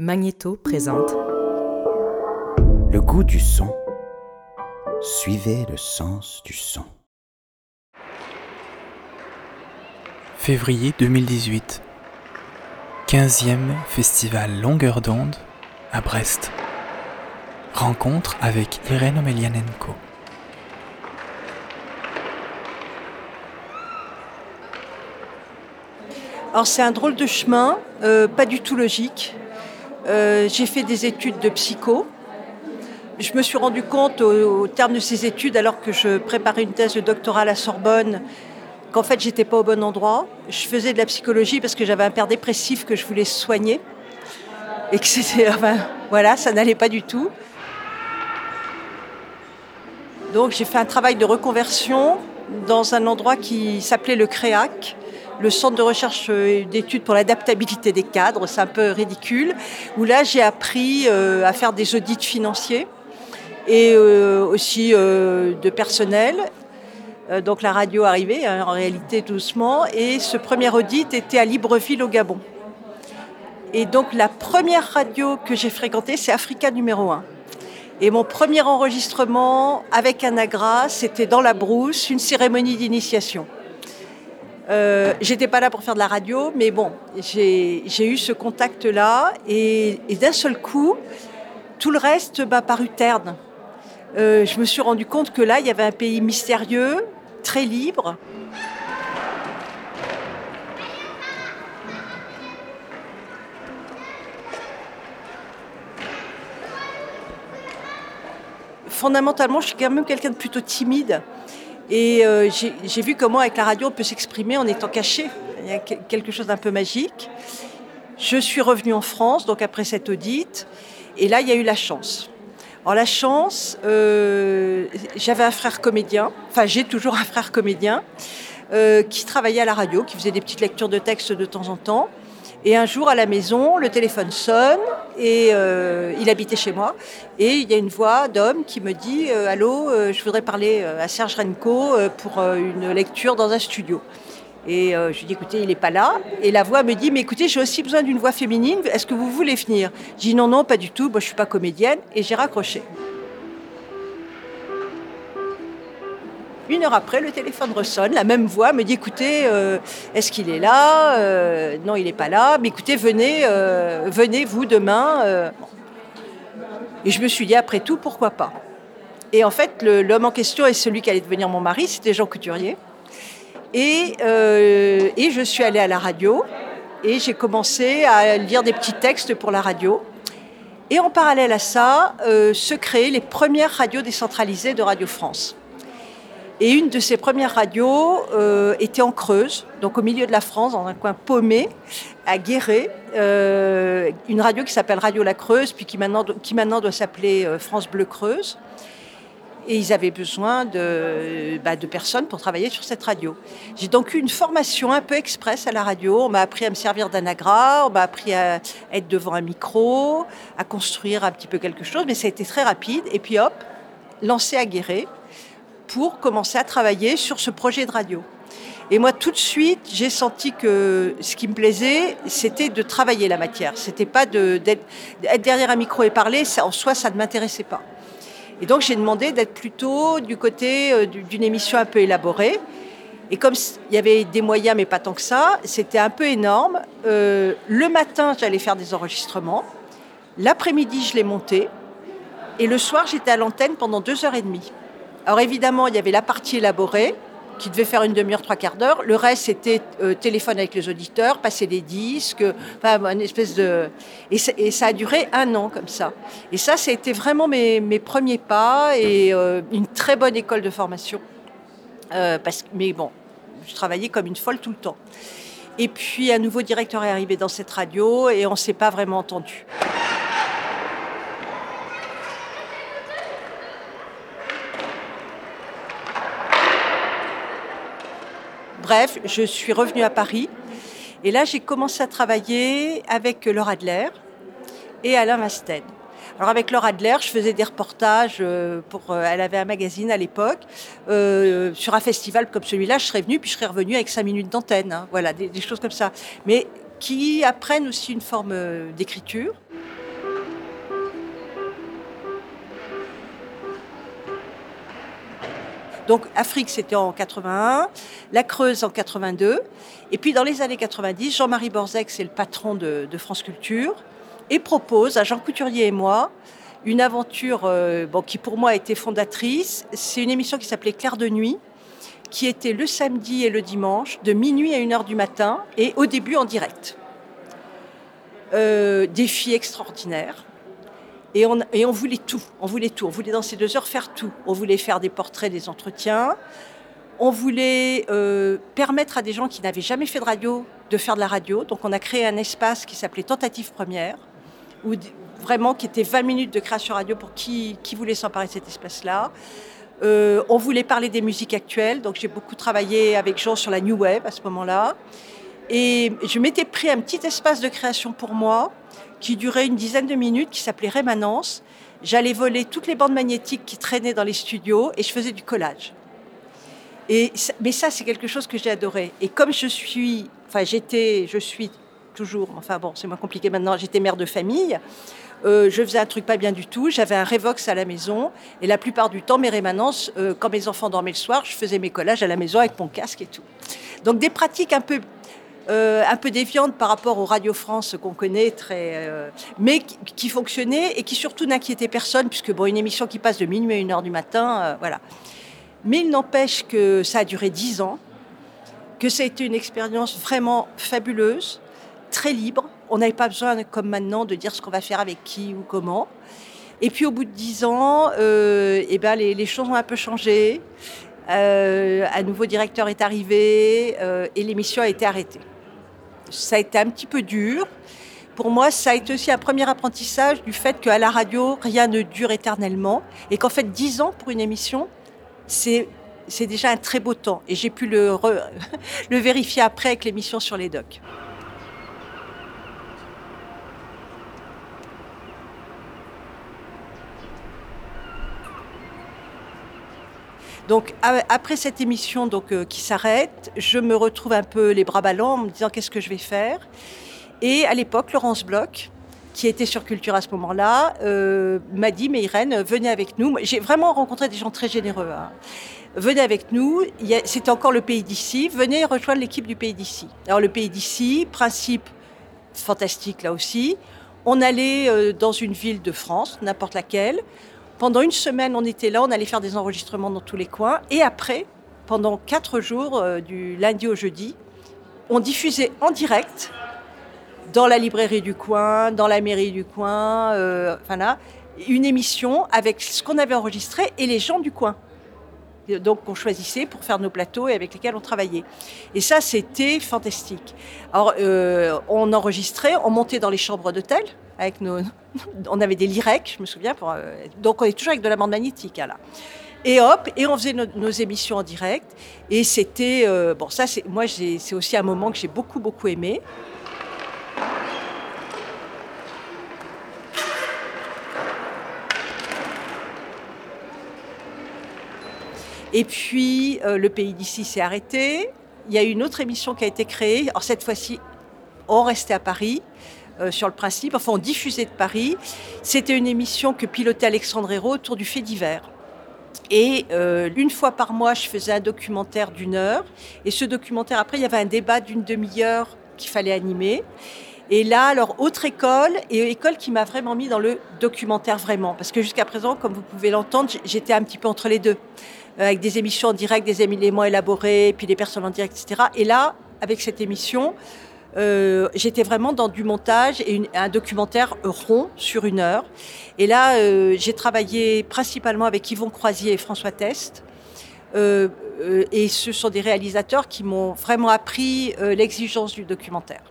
Magnéto présente Le goût du son. Suivez le sens du son. Février 2018. 15e Festival Longueur d'onde à Brest. Rencontre avec Irène Omelianenko. Alors c'est un drôle de chemin, euh, pas du tout logique. Euh, j'ai fait des études de psycho. Je me suis rendu compte au, terme de ces études, alors que je préparais une thèse de doctorat à la Sorbonne, qu'en fait j'étais pas au bon endroit. Je faisais de la psychologie parce que j'avais un père dépressif que je voulais soigner et que c'était, enfin, voilà, ça n'allait pas du tout. Donc j'ai fait un travail de reconversion dans un endroit qui s'appelait le CREAC, le Centre de recherche et d'études pour l'adaptabilité des cadres, c'est un peu ridicule, où là j'ai appris euh, à faire des audits financiers et euh, aussi euh, de personnel. Euh, donc la radio arrivait hein, en réalité doucement et ce premier audit était à Libreville au Gabon. Et donc la première radio que j'ai fréquentée, c'est Africa numéro 1. Et mon premier enregistrement avec un agra, c'était dans la brousse, une cérémonie d'initiation. Euh, J'étais pas là pour faire de la radio, mais bon, j'ai eu ce contact-là et, d'un seul coup, tout le reste m'a paru terne. Euh, je me suis rendu compte que là, il y avait un pays mystérieux, très libre. Fondamentalement, je suis quand même quelqu'un de plutôt timide. Et euh, j'ai vu comment avec la radio on peut s'exprimer en étant caché. Il y a quelque chose d'un peu magique. Je suis revenue en France, donc après cet audit, et là il y a eu la chance. Alors la chance, euh, j'avais un frère comédien, enfin j'ai toujours un frère comédien, euh, qui travaillait à la radio, qui faisait des petites lectures de textes de temps en temps. Et un jour à la maison, le téléphone sonne et euh, il habitait chez moi. Et il y a une voix d'homme qui me dit euh, Allô, euh, je voudrais parler à Serge Renko pour une lecture dans un studio. Et euh, je lui dis écoutez, il n'est pas là. Et la voix me dit mais écoutez, j'ai aussi besoin d'une voix féminine. Est-ce que vous voulez venir? Je dis non, non, pas du tout. Moi, je suis pas comédienne. Et j'ai raccroché. Une heure après, le téléphone ressonne, la même voix me dit écoutez, euh, est-ce qu'il est là euh, Non, il n'est pas là. Mais écoutez, venez, euh, venez vous demain. Et je me suis dit après tout, pourquoi pas? Et en fait, l'homme en question est celui qui allait devenir mon mari, c'était Jean Couturier. Et, et, je suis allée à la radio et j'ai commencé à lire des petits textes pour la radio. Et en parallèle à ça, se créaient les premières radios décentralisées de Radio France. Et une de ces premières radios euh, était en Creuse, donc au milieu de la France, dans un coin paumé, à Guéret, euh, une radio qui s'appelle Radio La Creuse, puis qui maintenant, doit s'appeler euh, France Bleu Creuse. Et ils avaient besoin de, bah, de, personnes pour travailler sur cette radio. J'ai donc eu une formation un peu express à la radio. On m'a appris à me servir d'anagra, on m'a appris à être devant un micro, à construire un petit peu quelque chose, mais ça a été très rapide. Et puis hop, lancé à Guéret pour commencer à travailler sur ce projet de radio. Et moi, tout de suite, j'ai senti que ce qui me plaisait, c'était de travailler la matière. C'était pas d'être derrière un micro et parler. Ça, en soi, ça ne m'intéressait pas. Et donc j'ai demandé d'être plutôt du côté euh, d'une émission un peu élaborée. Et comme il y avait des moyens, mais pas tant que ça, c'était un peu énorme. Euh, le matin, j'allais faire des enregistrements. L'après-midi, je les montais. Et le soir, j'étais à l'antenne pendant deux heures et demie. Alors évidemment, il y avait la partie élaborée, qui devait faire une demi-heure, trois quarts d'heure. Le reste, c'était euh, téléphone avec les auditeurs, passer des disques, enfin, une espèce de... Et, ça a duré un an comme ça. Et ça, ça a été vraiment mes, mes premiers pas et euh, une très bonne école de formation. Euh, parce, mais bon, je travaillais comme une folle tout le temps. Et puis, un nouveau directeur est arrivé dans cette radio et on ne s'est pas vraiment entendu. Bref, je suis revenue à Paris et là j'ai commencé à travailler avec Laura Adler et Alain Masted. Alors avec Laura Adler, je faisais des reportages pour. Elle avait un magazine à l'époque euh, sur un festival comme celui-là. Je serais venue puis je serais revenue avec cinq minutes d'antenne. Hein, voilà, des, choses comme ça, mais qui apprennent aussi une forme d'écriture. Donc Afrique, c'était en 81, La Creuse en 82. Et puis dans les années 90, Jean-Marie Borzec, c'est le patron de, France Culture, et propose à Jean Couturier et moi une aventure euh, qui pour moi a été fondatrice. C'est une émission qui s'appelait Claire de nuit, qui était le samedi et le dimanche, de minuit à 1h du matin, et au début en direct. Euh, défi extraordinaire. Et on, voulait tout, on voulait tout. On voulait dans ces deux heures faire tout. On voulait faire des portraits, des entretiens. On voulait euh, permettre à des gens qui n'avaient jamais fait de radio de faire de la radio. Donc on a créé un espace qui s'appelait Tentative Première, où vraiment qui était 20 minutes de création radio pour qui, qui voulait s'emparer de cet espace-là. Euh, on voulait parler des musiques actuelles, donc j'ai beaucoup travaillé avec Jean sur la New Wave à ce moment-là. Et je m'étais pris un petit espace de création pour moi qui durait une dizaine de minutes, qui s'appelait Rémanence. J'allais voler toutes les bandes magnétiques qui traînaient dans les studios et je faisais du collage. Et, mais ça, c'est quelque chose que j'ai adoré. Et comme je suis, enfin j'étais, je suis toujours, enfin bon, c'est moins compliqué maintenant, j'étais mère de famille, euh, je faisais un truc pas bien du tout, j'avais un Revox à la maison, et la plupart du temps, mes rémanences, euh, quand mes enfants dormaient le soir, je faisais mes collages à la maison avec mon casque et tout. Donc des pratiques un peu euh, un peu déviantes par rapport aux Radio France qu'on connaît, très, mais qui, fonctionnaient et qui surtout n'inquiétaient personne, puisque bon, une émission qui passe de minuit à 1h du matin, voilà. Mais il n'empêche que ça a duré dix ans, que ça a été une expérience vraiment fabuleuse, très libre. On n'avait pas besoin, comme maintenant, de dire ce qu'on va faire avec qui ou comment. Et puis au bout de dix ans, euh, eh ben, les, choses ont un peu changé. Euh, un nouveau directeur est arrivé euh, et l'émission a été arrêtée. Ça a été un petit peu dur. Pour moi, ça a été aussi un premier apprentissage du fait qu'à la radio, rien ne dure éternellement et qu'en fait, dix ans pour une émission, c'est c'est déjà un très beau temps. Et j'ai pu le, le vérifier après avec l'émission sur les docks. Donc après cette émission donc, euh, qui s'arrête, je me retrouve un peu les bras ballants en me disant qu'est-ce que je vais faire? Et à l'époque, Laurence Bloch, qui était sur Culture à ce moment-là, euh, m'a dit, mais Irène, venez avec nous. J'ai vraiment rencontré des gens très généreux. Hein. Venez avec nous, c'était encore le pays d'ici, venez rejoindre l'équipe du pays d'ici. Alors le pays d'ici, principe fantastique là aussi, on allait euh, dans une ville de France, n'importe laquelle. Pendant une semaine, on était là, on allait faire des enregistrements dans tous les coins. Et après, pendant quatre jours, euh, du lundi au jeudi, on diffusait en direct dans la librairie du coin, dans la mairie du coin, euh, là, une émission avec ce qu'on avait enregistré et les gens du coin. Donc qu'on choisissait pour faire nos plateaux et avec lesquels on travaillait. Et ça, c'était fantastique. Alors, euh, on enregistrait, on montait dans les chambres d'hôtel avec nos, on avait des lyrecs, je me souviens. Euh, donc on est toujours avec de la bande magnétique là. Et hop, et on faisait nos, émissions en direct. Et c'était bon, ça, moi, c'est aussi un moment que j'ai beaucoup beaucoup aimé. Et puis, euh, le pays d'ici s'est arrêté. Il y a une autre émission qui a été créée. Alors, cette fois-ci, on restait à Paris. Euh, sur le principe, enfin on diffusait de Paris. C'était une émission que pilotait Alexandre Hérault autour du fait divers. Et euh, une fois par mois, je faisais un documentaire d'une heure. Et ce documentaire, après, il y avait un débat d'une demi-heure qu'il fallait animer. Et là, alors, autre école, et école qui m'a vraiment mis dans le documentaire vraiment. Parce que jusqu'à présent, comme vous pouvez l'entendre, j'étais un petit peu entre les deux. Euh, avec des émissions en direct, des éléments élaborés, puis des personnes en direct, etc. Et là, avec cette émission, euh, j'étais vraiment dans du montage et un documentaire rond sur une heure. Et là, euh, j'ai travaillé principalement avec Yvon Croisier et François Test. et ce sont des réalisateurs qui m'ont vraiment appris l'exigence du documentaire.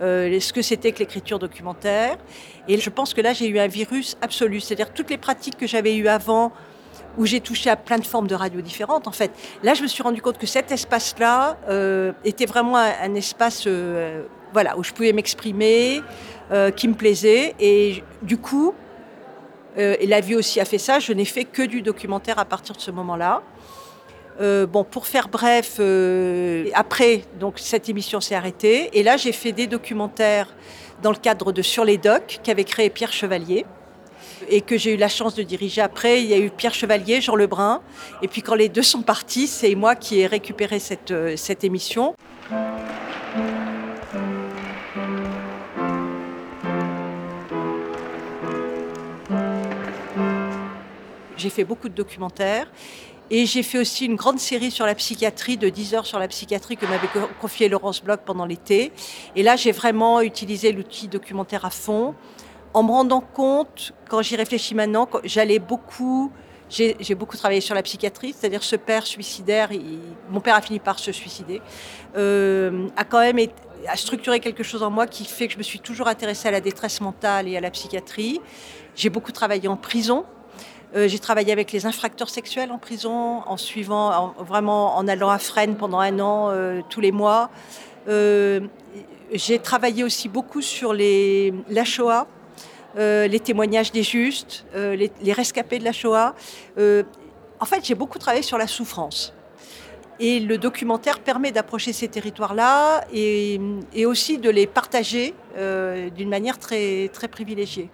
ce que c'était que l'écriture documentaire. Et je pense que là, j'ai eu un virus absolu. C'est-à-dire toutes les pratiques que j'avais eues avant, où j'ai touché à plein de formes de radio différentes. En fait, là, je me suis rendu compte que cet espace-là euh, était vraiment un, espace, euh, voilà, où je pouvais m'exprimer, euh, qui me plaisait, et du coup, et la vie aussi a fait ça. Je n'ai fait que du documentaire à partir de ce moment-là. bon, pour faire bref, après, donc cette émission s'est arrêtée, et là, j'ai fait des documentaires dans le cadre de Sur les Docs qu'avait créé Pierre Chevalier. Et que j'ai eu la chance de diriger après. Il y a eu Pierre Chevalier, Jean Lebrun. Et puis quand les deux sont partis, c'est moi qui ai récupéré cette, euh, cette émission. J'ai fait beaucoup de documentaires. Et j'ai fait aussi une grande série sur la psychiatrie, de 10 heures sur la psychiatrie que m'avait confié Laurence Bloch pendant l'été. Et là, j'ai vraiment utilisé l'outil documentaire à fond, en me rendant compte, quand j'y réfléchis maintenant, j'allais beaucoup... J'ai beaucoup travaillé sur la psychiatrie, c'est-à-dire ce père suicidaire, mon père a fini par se suicider, euh, a quand même structuré quelque chose en moi qui fait que je me suis toujours intéressée à la détresse mentale et à la psychiatrie. J'ai beaucoup travaillé en prison, euh, j'ai travaillé avec les infracteurs sexuels en prison, en suivant, vraiment en allant à Fresnes pendant un an, euh, tous les mois. J'ai travaillé aussi beaucoup sur les, la Shoah, les témoignages des justes, les, les, rescapés de la Shoah. en fait, j'ai beaucoup travaillé sur la souffrance. Et le documentaire permet d'approcher ces territoires-là et, aussi de les partager d'une manière très, très privilégiée.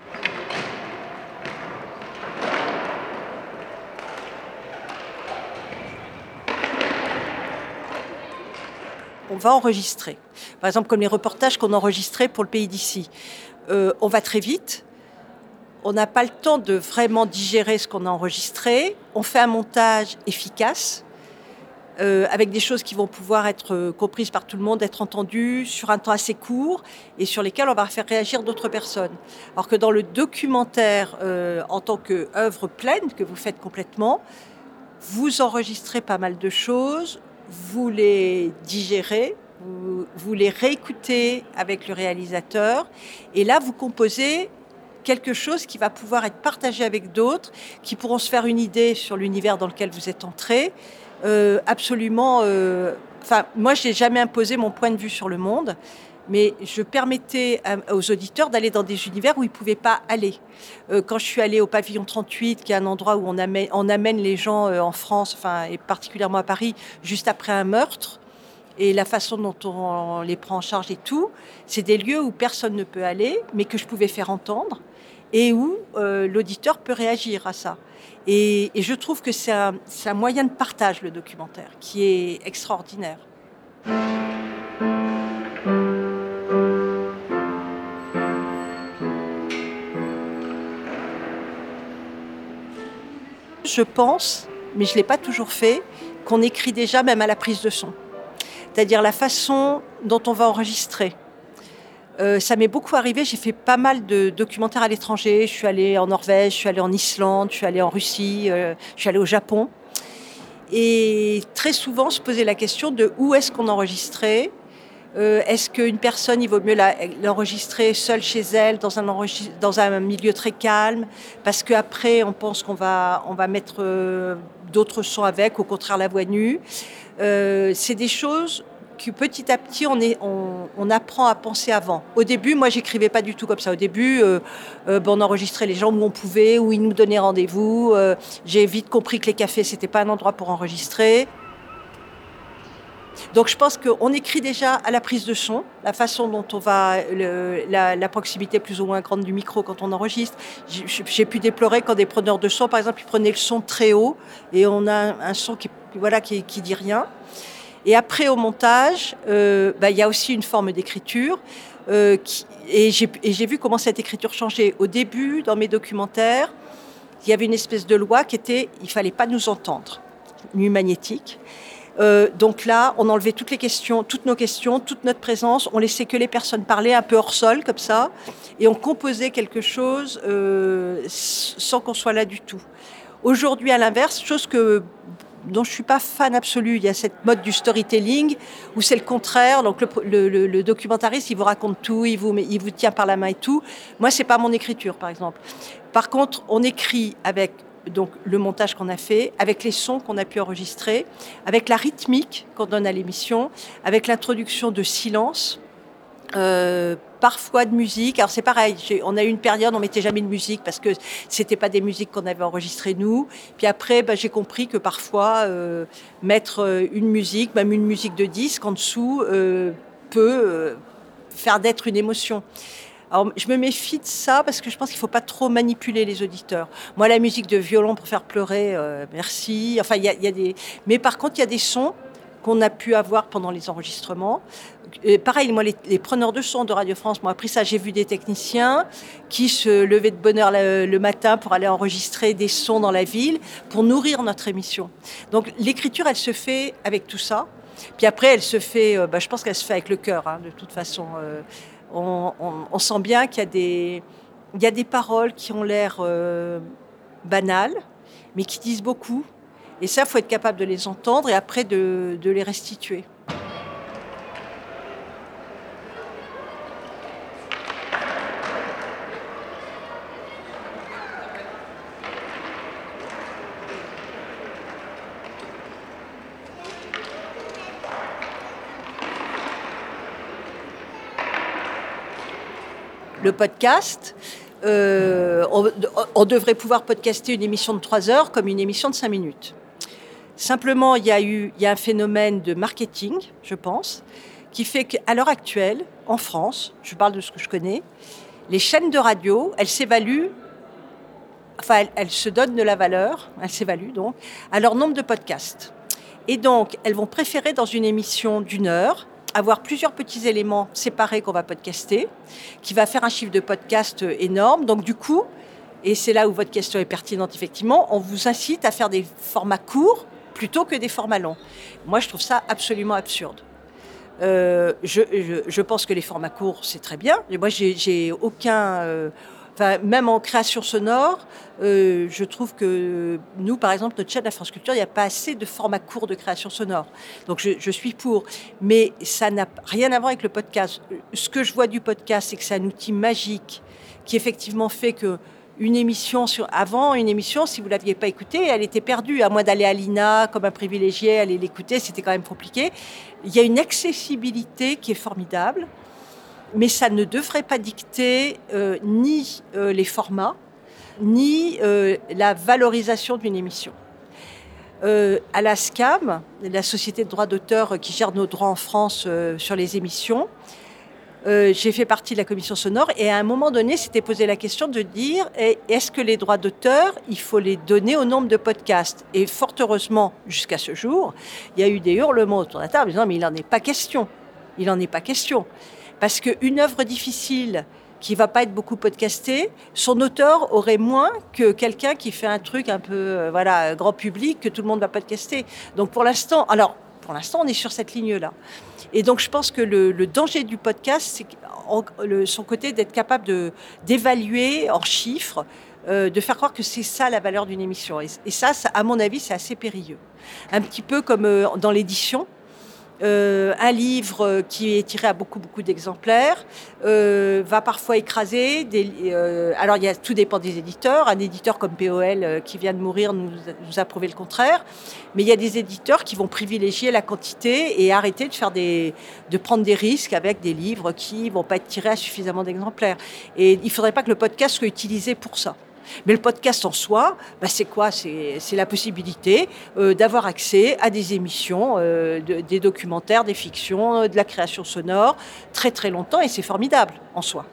on va enregistrer. Par exemple, comme les reportages qu'on enregistrait pour le pays d'ici. Euh, on va très vite. On n'a pas le temps de vraiment digérer ce qu'on a enregistré. On fait un montage efficace. Euh, avec des choses qui vont pouvoir être comprises par tout le monde, être entendues sur un temps assez court et sur lesquelles on va faire réagir d'autres personnes. Alors que dans le documentaire, euh, en tant qu'œuvre pleine que vous faites complètement, vous enregistrez pas mal de choses, vous les digérez, vous, les réécoutez avec le réalisateur, et là, vous composez quelque chose qui va pouvoir être partagé avec d'autres, qui pourront se faire une idée sur l'univers dans lequel vous êtes entré. Euh, absolument. Euh, enfin, moi, je n'ai jamais imposé mon point de vue sur le monde mais je permettais aux auditeurs d'aller dans des univers où ils pouvaient pas aller. Euh, quand je suis allée au pavillon 38, qui est un endroit où on amène, on amène les gens euh, en France, enfin, et particulièrement à Paris, juste après un meurtre, et la façon dont on les prend en charge et tout, c'est des lieux où personne ne peut aller, mais que je pouvais faire entendre, et où euh, l'auditeur peut réagir à ça. Et, je trouve que c'est un, un moyen de partage, le documentaire, qui est extraordinaire. je pense, mais je ne l'ai pas toujours fait, qu'on écrit déjà même à la prise de son. C'est-à-dire la façon dont on va enregistrer. Euh, ça m'est beaucoup arrivé, j'ai fait pas mal de documentaires à l'étranger. Je suis allée en Norvège, je suis allée en Islande, je suis allée en Russie, euh, je suis allée au Japon. Et très souvent se posait la question de où est-ce qu'on enregistrait, euh, est-ce qu'une personne, il vaut mieux l'enregistrer seule chez elle, dans un, milieu très calme, parce qu'après, on pense qu'on va, on va mettre d'autres sons avec, au contraire la voix nue. C'est des choses petit à petit, on, est, on, apprend à penser avant. Au début, moi, j'écrivais pas du tout comme ça. Au début, ben, on enregistrait les gens où on pouvait, où ils nous donnaient rendez-vous. J'ai vite compris que les cafés, c'était pas un endroit pour enregistrer. Donc je pense qu'on écrit déjà à la prise de son, la façon dont on va, la, proximité plus ou moins grande du micro quand on enregistre. J'ai pu déplorer quand des preneurs de son, par exemple, ils prenaient le son très haut et on a un, son qui, voilà, qui dit rien. Et après, au montage, euh, bah, il y a aussi une forme d'écriture. Euh, et j'ai vu comment cette écriture changeait. Au début, dans mes documentaires, il y avait une espèce de loi qui était il fallait pas nous entendre, nu magnétique. Euh, donc là, on enlevait toutes les questions, toutes nos questions, toute notre présence. On laissait que les personnes parler un peu hors sol, comme ça, et on composait quelque chose sans qu'on soit là du tout. Aujourd'hui, à l'inverse, chose que dont je suis pas fan absolu. Il y a cette mode du storytelling où c'est le contraire. Donc le, documentariste, il vous raconte tout, il vous, il vous tient par la main et tout. Moi, c'est pas mon écriture, par exemple. Par contre, on écrit avec donc le montage qu'on a fait, avec les sons qu'on a pu enregistrer, avec la rythmique qu'on donne à l'émission, avec l'introduction de silence, euh, parfois de musique. Alors c'est pareil, on a eu une période, on mettait jamais de musique parce que c'était pas des musiques qu'on avait enregistrées nous. Puis après, bah, j'ai compris que parfois euh, mettre euh, une musique, même une musique de disque en dessous, peut faire d'être une émotion. Alors, je me méfie de ça parce que je pense qu'il ne faut pas trop manipuler les auditeurs. Moi, la musique de violon pour faire pleurer, euh, merci. Enfin, il y, a des. Mais par contre, il y a des sons qu'on a pu avoir pendant les enregistrements. Pareil, moi, les, preneurs de son de Radio France m'ont appris ça. J'ai vu des techniciens qui se levaient de bonne heure le, matin pour aller enregistrer des sons dans la ville pour nourrir notre émission. Donc, l'écriture, elle se fait avec tout ça. Puis après, elle se fait, euh, bah, je pense qu'elle se fait avec le cœur, hein, de toute façon. Euh, on, sent bien qu'il y, a des, il y a des paroles qui ont l'air euh, banales, mais qui disent beaucoup. Et ça, il faut être capable de les entendre et après de, les restituer. le podcast. Euh, on, devrait pouvoir podcaster une émission de 3 heures comme une émission de 5 minutes. Simplement, il y a eu il y a un phénomène de marketing, je pense, qui fait qu'à l'heure actuelle, en France, je parle de ce que je connais, les chaînes de radio, elles s'évaluent, enfin, elles, se donnent de la valeur, elles s'évaluent donc, à leur nombre de podcasts. Et donc, elles vont préférer dans une émission d'une heure avoir plusieurs petits éléments séparés qu'on va podcaster, qui va faire un chiffre de podcast énorme. Donc du coup, et c'est là où votre question est pertinente effectivement, on vous incite à faire des formats courts plutôt que des formats longs. Moi, je trouve ça absolument absurde. Euh, je, pense que les formats courts, c'est très bien. moi, j'ai aucun... Euh, même en création sonore, euh, je trouve que nous, par exemple, notre chaîne la France Culture, il n'y a pas assez de formats courts de création sonore. Donc je, suis pour. Mais ça n'a rien à voir avec le podcast. Ce que je vois du podcast, c'est que c'est un outil magique qui effectivement fait que une émission sur avant une émission si vous l'aviez pas écoutée elle était perdue à moins d'aller à l'INA comme un privilégié aller l'écouter c'était quand même compliqué il y a une accessibilité qui est formidable mais ça ne devrait pas dicter euh, ni euh, les formats, ni euh, la valorisation d'une émission. à la SCAM, la société de droits d'auteur qui gère nos droits en France sur les émissions, j'ai fait partie de la commission sonore et à un moment donné, s'était posé la question de dire eh, est-ce que les droits d'auteur, il faut les donner au nombre de podcasts? Et fort heureusement, jusqu'à ce jour, il y a eu des hurlements autour de la table disant mais il n'en est pas question. Il n'en est pas question. Parce qu'une œuvre difficile qui va pas être beaucoup podcastée, son auteur aurait moins que quelqu'un qui fait un truc un peu euh, voilà grand public que tout le monde va podcaster. Donc pour l'instant, alors pour l'instant on est sur cette ligne là. Et donc je pense que le, danger du podcast, c'est son côté d'être capable d'évaluer en chiffres. Euh, de faire croire que c'est ça la valeur d'une émission. Et, ça, ça, à mon avis, c'est assez périlleux. Un petit peu comme euh, dans l'édition. Euh, un livre qui est tiré à beaucoup beaucoup d'exemplaires euh, va parfois écraser. Des, euh, alors il y a, tout dépend des éditeurs. Un éditeur comme POL qui vient de mourir nous, nous, a prouvé le contraire. Mais il y a des éditeurs qui vont privilégier la quantité et arrêter de faire des, de prendre des risques avec des livres qui vont pas être tirés à suffisamment d'exemplaires. Et il faudrait pas que le podcast soit utilisé pour ça. Mais le podcast en soi, bah, c'est quoi? C'est la possibilité euh, d'avoir accès à des émissions, euh, des documentaires, des fictions, de la création sonore, très très longtemps, et c'est formidable en soi.